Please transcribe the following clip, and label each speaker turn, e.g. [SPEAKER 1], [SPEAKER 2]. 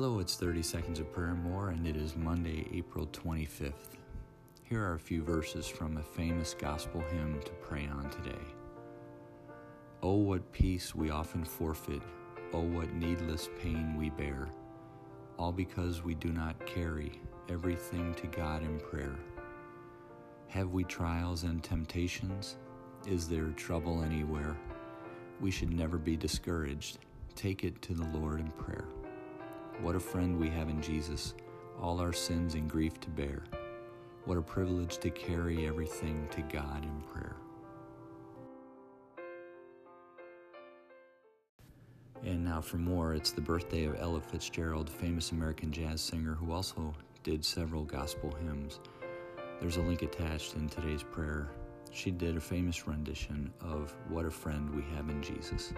[SPEAKER 1] Hello, it's 30 Seconds of Prayer More, and it is Monday, April 25th. Here are a few verses from a famous gospel hymn to pray on today. Oh, what peace we often forfeit, oh, what needless pain we bear, all because we do not carry everything to God in prayer. Have we trials and temptations? Is there trouble anywhere? We should never be discouraged. Take it to the Lord in prayer. What a friend we have in Jesus, all our sins and grief to bear. What a privilege to carry everything to God in prayer. And now for more, it's the birthday of Ella Fitzgerald, famous American jazz singer who also did several gospel hymns. There's a link attached in today's prayer. She did a famous rendition of What a Friend We Have in Jesus.